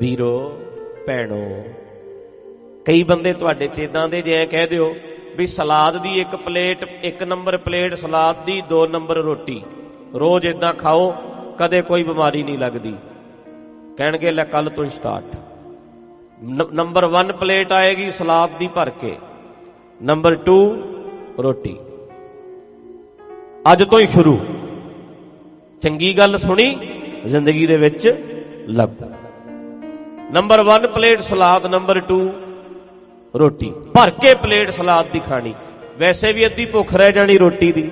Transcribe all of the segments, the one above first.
ਵੀਰੋ, ਭੈਣੋ, ਕਈ ਬੰਦੇ ਤੁਹਾਡੇ ਚ ਇਦਾਂ ਦੇ ਜੇ ਕਹਿ ਦਿਓ ਵੀ ਸਲਾਦ ਦੀ ਇੱਕ ਪਲੇਟ, ਇੱਕ ਨੰਬਰ ਪਲੇਟ ਸਲਾਦ ਦੀ ਦੋ ਨੰਬਰ ਰੋਟੀ। ਰੋਜ਼ ਇਦਾਂ ਖਾਓ, ਕਦੇ ਕੋਈ ਬਿਮਾਰੀ ਨਹੀਂ ਲੱਗਦੀ। ਕਹਿਣਗੇ, ਲੈ ਕੱਲ ਤੋਂ ਸਟਾਰਟ ਨੰਬਰ 1 ਪਲੇਟ ਆਏਗੀ ਸਲਾਦ ਦੀ ਭਰ ਕੇ। ਨੰਬਰ 2 ਰੋਟੀ। ਅੱਜ ਤੋਂ ਹੀ ਸ਼ੁਰੂ। ਚੰਗੀ ਗੱਲ ਸੁਣੀ, ਜ਼ਿੰਦਗੀ ਦੇ ਵਿੱਚ ਲੱਗੂ ਨੰਬਰ 1 ਪਲੇਟ ਸਲਾਦ ਨੰਬਰ 2 ਰੋਟੀ ਭਰ ਕੇ ਪਲੇਟ ਸਲਾਦ ਦੀ ਖਾਣੀ ਵੈਸੇ ਵੀ ਅੱਧੀ ਭੁੱਖ ਰਹਿ ਜਾਣੀ ਰੋਟੀ ਦੀ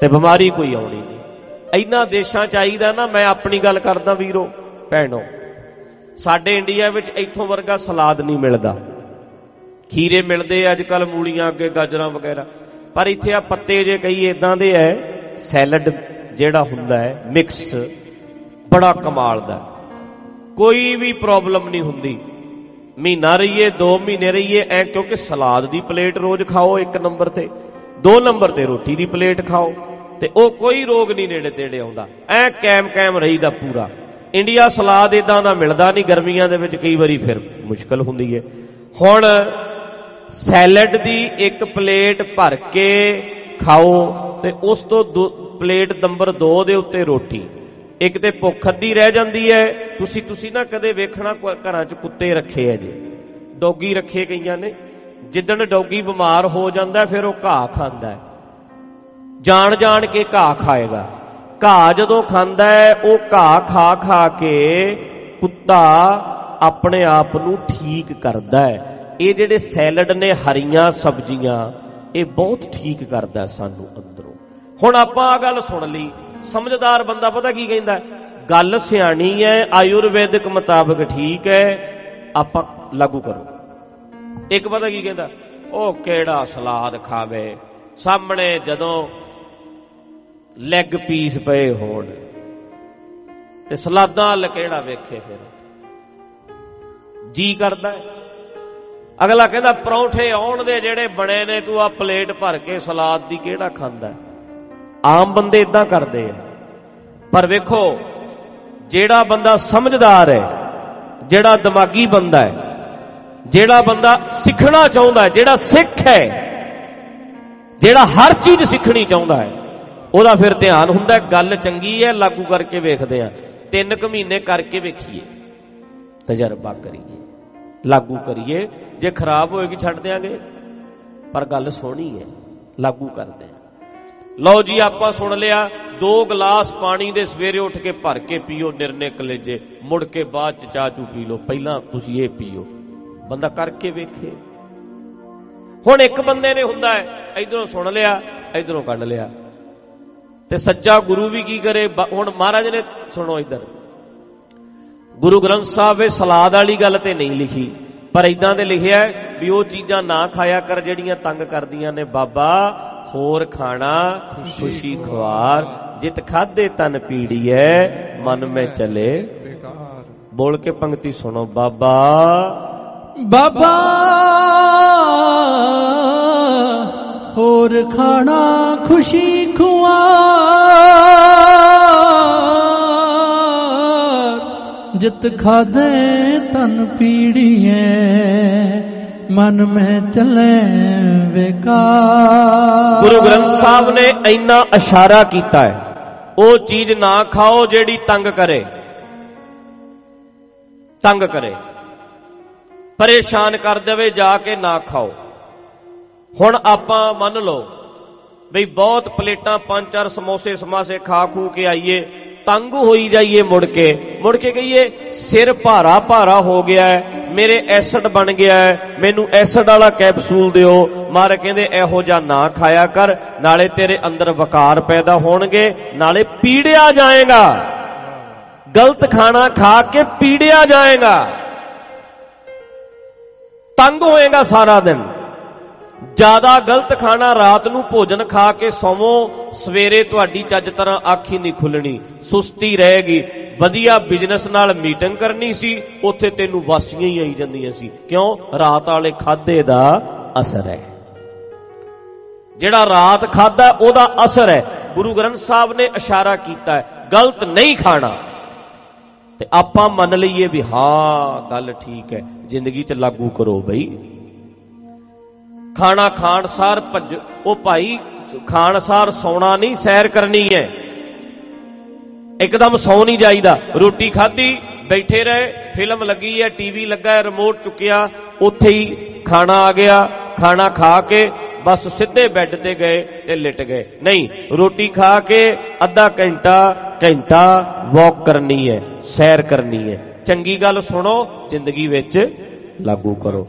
ਤੇ ਬਿਮਾਰੀ ਕੋਈ ਆਉਣੀ ਨਹੀਂ ਇੰਨਾ ਦੇਸ਼ਾਂ ਚ ਆਈਦਾ ਨਾ ਮੈਂ ਆਪਣੀ ਗੱਲ ਕਰਦਾ ਵੀਰੋ ਭੈਣੋ ਸਾਡੇ ਇੰਡੀਆ ਵਿੱਚ ਇੱਥੋਂ ਵਰਗਾ ਸਲਾਦ ਨਹੀਂ ਮਿਲਦਾ ਖੀਰੇ ਮਿਲਦੇ ਅੱਜ ਕੱਲ ਮੂਲੀਆਂ ਅੱਗੇ ਗਾਜਰਾਂ ਵਗੈਰਾ ਪਰ ਇੱਥੇ ਆ ਪੱਤੇ ਜੇ ਕਈ ਇਦਾਂ ਦੇ ਐ ਸੈਲਡ ਜਿਹੜਾ ਹੁੰਦਾ ਹੈ ਮਿਕਸ ਬੜਾ ਕਮਾਲ ਦਾ ਕੋਈ ਵੀ ਪ੍ਰੋਬਲਮ ਨਹੀਂ ਹੁੰਦੀ। ਮਹੀਨਾ ਰਹੀਏ 2 ਮਹੀਨੇ ਰਹੀਏ, ਐ ਕਿਉਂਕਿ ਸਲਾਦ ਦੀ ਪਲੇਟ ਰੋਜ਼ ਖਾਓ ਇੱਕ ਨੰਬਰ ਤੇ, ਦੋ ਨੰਬਰ ਤੇ ਰੋਟੀ ਦੀ ਪਲੇਟ ਖਾਓ, ਤੇ ਉਹ ਕੋਈ ਰੋਗ ਨਹੀਂ ਨੇੜੇ ਤੇੜੇ ਆਉਂਦਾ। ਐ ਕੈਮ ਕੈਮ ਰਹੀਦਾ ਪੂਰਾ। ਇੰਡੀਆ ਸਲਾਦ ਇਦਾਂ ਦਾ ਮਿਲਦਾ ਨਹੀਂ, ਗਰਮੀਆਂ ਦੇ ਵਿੱਚ ਕਈ ਵਾਰੀ ਫਿਰ ਮੁਸ਼ਕਲ ਹੁੰਦੀ ਹੈ ਹੁਣ ਸੈਲਡ ਦੀ ਇੱਕ ਪਲੇਟ ਭਰ ਕੇ ਖਾਓ, ਤੇ ਉਸ ਤੋਂ ਪਲੇਟ ਨੰਬਰ 2 ਦੇ ਉੱਤੇ ਰੋਟੀ। ਇੱਕ ਤੇ ਭੁੱਖ ਅੱਧੀ ਰਹਿ ਜਾਂਦੀ ਹੈ। ਤੁਸੀਂ ਤੁਸੀਂ ਨਾ ਕਦੇ ਵੇਖਣਾ ਘਰਾਂ 'ਚ ਕੁੱਤੇ ਰੱਖੇ ਆ ਜੀ। ਡੌਗੀ ਰੱਖੇ ਕਈਆਂ ਨੇ। ਜਿੱਦਣ ਡੌਗੀ ਬਿਮਾਰ ਹੋ ਜਾਂਦਾ ਫਿਰ ਉਹ ਘਾਹ ਖਾਂਦਾ ਹੈ। ਜਾਣ ਜਾਣ ਕੇ ਘਾਹ ਖਾਏਗਾ। ਘਾਹ ਜਦੋਂ ਖਾਂਦਾ ਹੈ, ਉਹ ਘਾਹ ਖਾ ਖਾ ਕੇ ਕੁੱਤਾ ਆਪਣੇ ਆਪ ਨੂੰ ਠੀਕ ਕਰਦਾ ਹੈ। ਇਹ ਜਿਹੜੇ ਸੈਲਡ ਨੇ, ਹਰੀਆਂ ਸਬਜ਼ੀਆਂ, ਇਹ ਬਹੁਤ ਠੀਕ ਕਰਦਾ ਸਾਨੂੰ ਅੰਦਰੋਂ। ਹੁਣ ਆਪਾਂ ਆ ਗੱਲ ਸੁਣ ਲਈ। ਸਮਝਦਾਰ ਬੰਦਾ ਪਤਾ ਕੀ ਕਹਿੰਦਾ ਗੱਲ ਸਿਆਣੀ ਹੈ, ਆਯੁਰਵੈਦਿਕ ਮੁਤਾਬਕ ਠੀਕ ਹੈ, ਆਪਾਂ ਲਾਗੂ ਕਰੋ। ਇੱਕ ਪਤਾ ਕੀ ਕਹਿੰਦਾ? ਉਹ ਕਿਹੜਾ ਸਲਾਦ ਖਾਵੇ? ਸਾਹਮਣੇ ਜਦੋਂ ਲੈਗ ਪੀਸ ਪਏ ਹੋਣ, ਤੇ ਸਲਾਦਾਂ ਲਕੇੜਾ ਵੇਖੇ ਫਿਰ? ਜੀ ਕਰਦਾ ਅਗਲਾ ਕਹਿੰਦਾ, ਪਰੌਂਠੇ ਆਉਣ ਦੇ ਜਿਹੜੇ ਬਣੇ ਨੇ, ਤੂੰ ਆ ਪਲੇਟ ਭਰ ਕੇ ਸਲਾਦ ਦੀ ਕਿਹੜਾ ਖਾਂਦਾ ਆਮ ਬੰਦੇ ਇਦਾਂ ਕਰਦੇ ਆ। ਪਰ ਵੇਖੋ, ਜਿਹੜਾ ਬੰਦਾ ਸਮਝਦਾਰ ਹੈ, ਜਿਹੜਾ ਦਿਮਾਗੀ ਬੰਦਾ ਹੈ, ਜਿਹੜਾ ਬੰਦਾ ਸਿੱਖਣਾ ਚਾਹੁੰਦਾ ਹੈ, ਜਿਹੜਾ ਸਿੱਖ ਹੈ, ਜਿਹੜਾ ਹਰ ਚੀਜ਼ ਸਿੱਖਣੀ ਚਾਹੁੰਦਾ ਹੈ, ਉਹਦਾ ਫਿਰ ਧਿਆਨ ਹੁੰਦਾ ਗੱਲ ਚੰਗੀ ਹੈ, ਲਾਗੂ ਕਰਕੇ ਵੇਖਦੇ ਆ। ਤਿੰਨ ਕੁ ਮਹੀਨੇ ਕਰਕੇ ਵੇਖੀਏ, ਤਜਰਬਾ ਕਰੀਏ, ਲਾਗੂ ਕਰੀਏ। ਜੇ ਖਰਾਬ ਹੋਏਗੀ ਛੱਡ ਦੇਾਂਗੇ ਪਰ ਗੱਲ ਸੋਹਣੀ ਹੈ, ਲਾਗੂ ਕਰਦੇ ਆ। ਲਓ ਜੀ, ਆਪਾਂ ਸੁਣ ਲਿਆ, ਦੋ ਗਲਾਸ ਪਾਣੀ ਦੇ ਸਵੇਰੇ ਉੱਠ ਕੇ ਭਰ ਕੇ ਪੀਓ ਨਿਰਨੇ ਕਲੇਜੇ, ਮੁੜ ਕੇ ਬਾਅਦ ਚ ਚਾਹ ਚੂ ਪੀ ਲਓ, ਪਹਿਲਾਂ ਤੁਸੀਂ ਇਹ ਪੀਓ। ਬੰਦਾ ਕਰਕੇ ਵੇਖੇ। ਹੁਣ ਇੱਕ ਬੰਦੇ ਨੇ ਹੁੰਦਾ ਹੈ, ਇਧਰੋਂ ਸੁਣ ਲਿਆ, ਇਧਰੋਂ ਕੱਢ ਲਿਆ। ਤੇ ਸੱਚਾ ਗੁਰੂ ਵੀ ਕੀ ਕਰੇ? ਹੁਣ ਮਹਾਰਾਜ ਨੇ, ਸੁਣੋ ਇਧਰ। ਗੁਰੂ ਗ੍ਰੰਥ ਸਾਹਿਬ ਇਹ ਸਲਾਦ ਵਾਲੀ ਗੱਲ ਤੇ ਨਹੀਂ ਲਿਖੀ, ਪਰ ਇਦਾਂ ਦੇ ਲਿਖਿਆ ਵੀ ਉਹ ਚੀਜ਼ਾਂ ਨਾ ਖਾਇਆ ਕਰ, ਜਿਹੜੀਆਂ ਤੰਗ ਕਰਦੀਆਂ ਨੇ, ਬਾਬਾ ਹੋਰ ਖਾਣਾ, ਖੁਸ਼ੀ ਖਵਾਰ ਜਿਤ ਖਾਦੇ ਤਨ ਪੀੜੀਐ ਮਨ ਮੇ ਚਲੇ। ਬੋਲ ਕੇ ਪੰਕਤੀ ਸੁਣੋ, ਬਾਬਾ। ਬਾਬਾ, ਹੋਰ ਖਾਣਾ, ਖੁਸ਼ੀ, ਖੁਆਰ। ਜਿਤ ਖਾਦੇ ਤਨ ਪੀੜੀਏ ਮਨ ਮੈਂ ਚਲੇ ਵਿਕਾਰ ਗੁਰੂ ਗ੍ਰੰਥ ਸਾਹਿਬ ਨੇ ਇੰਨਾ ਇਸ਼ਾਰਾ ਕੀਤਾ ਹੈ, ਉਹ ਚੀਜ਼ ਨਾ ਖਾਓ ਜਿਹੜੀ ਤੰਗ ਕਰੇ। ਤੰਗ ਕਰੇ। ਪਰੇਸ਼ਾਨ ਕਰ ਦੇਵੇ ਜਾ ਕੇ ਨਾ ਖਾਓ। ਹੁਣ ਆਪਾਂ ਮੰਨ ਲਓ, ਬਈ ਬਹੁਤ ਪਲੇਟਾਂ ਪੰਜ ਚਾਰ ਸਮੋਸੇ ਸਮਾਸੇ ਖਾ ਖੂ ਕੇ ਆਈਏ ਤੰਗ ਹੋਈ ਜਾਈਏ ਮੁੜ ਕੇ। ਮੁੜ ਕੇ ਕਹੀਏ, ਸਿਰ ਭਾਰਾ ਭਾਰਾ ਹੋ ਗਿਆ ਹੈ, ਮੇਰੇ ਐਸਿਡ ਬਣ ਗਿਆ ਹੈ, ਮੈਨੂੰ ਐਸਿਡ ਵਾਲਾ ਕੈਪਸੂਲ ਦਿਓ। ਮਾਰ ਕਹਿੰਦੇ, ਇਹੋ ਜਿਹਾ ਨਾ ਖਾਇਆ ਕਰ, ਨਾਲੇ ਤੇਰੇ ਅੰਦਰ ਵਕਾਰ ਪੈਦਾ ਹੋਣਗੇ, ਨਾਲੇ ਪੀੜਿਆ ਜਾਏਗਾ। ਗਲਤ ਖਾਣਾ ਖਾ ਕੇ ਪੀੜਿਆ ਜਾਏਗਾ। ਤੰਗ ਹੋਏਗਾ ਸਾਰਾ ਦਿਨ। ਜ਼ਿਆਦਾ ਗਲਤ ਖਾਣਾ ਰਾਤ ਨੂੰ ਭੋਜਨ ਖਾ ਕੇ ਸੌਵੋ, ਸਵੇਰੇ ਤੁਹਾਡੀ ਚੱਜ ਤਰ੍ਹਾਂ ਅੱਖ ਹੀ ਨਹੀਂ ਖੁੱਲਣੀ, ਸੁਸਤੀ ਰਹੇਗੀ। ਵਧੀਆ ਬਿਜ਼ਨਸ ਨਾਲ ਮੀਟਿੰਗ ਕਰਨੀ ਸੀ, ਉੱਥੇ ਤੈਨੂੰ ਵਾਸੀਆਂ ਹੀ ਆਈ ਜਾਂਦੀਆਂ ਸੀ। ਕਿਉਂ? ਰਾਤ ਵਾਲੇ ਖਾਦੇ ਦਾ ਅਸਰ ਹੈ। ਜਿਹੜਾ ਰਾਤ ਖਾਦਾ, ਉਹਦਾ ਅਸਰ ਹੈ। ਗੁਰੂ ਗ੍ਰੰਥ ਸਾਹਿਬ ਨੇ ਇਸ਼ਾਰਾ ਕੀਤਾ ਹੈ, ਗਲਤ ਨਹੀਂ ਖਾਣਾ। ਤੇ ਆਪਾਂ ਮੰਨ ਲਈਏ ਵੀ ਹਾਂ, ਗੱਲ ਠੀਕ ਹੈ, ਜ਼ਿੰਦਗੀ 'ਚ ਲਾਗੂ ਕਰੋ ਬਈ। ਖਾਣਾ ਖਾਣ ਸਾਰ ਭੱਜ, ਉਹ ਭਾਈ ਖਾਣ ਸਾਰ ਸੌਣਾ ਨਹੀਂ, ਸੈਰ ਕਰਨੀ ਹੈ। ਇੱਕਦਮ ਸੌ ਨਹੀਂ ਜਾਈਦਾ। ਰੋਟੀ ਖਾਧੀ, ਬੈਠੇ ਰਹੇ, ਫਿਲਮ ਲੱਗੀ ਹੈ ਟੀਵੀ ਲੱਗਾ ਹੈ ਰਿਮੋਟ ਚੁੱਕਿਆ, ਉੱਥੇ ਹੀ ਖਾਣਾ ਆ ਗਿਆ, ਖਾਣਾ ਖਾ ਕੇ ਬਸ ਸਿੱਧੇ ਬੈੱਡ ਤੇ ਗਏ ਤੇ ਲਿਟ ਗਏ। ਨਹੀਂ, ਰੋਟੀ ਖਾ ਕੇ ਅੱਧਾ ਘੰਟਾ ਘੰਟਾ ਵਾਕ ਕਰਨੀ ਹੈ, ਸੈਰ ਕਰਨੀ ਹੈ। ਚੰਗੀ ਗੱਲ ਸੁਣੋ, ਜ਼ਿੰਦਗੀ ਵਿੱਚ ਲਾਗੂ ਕਰੋ।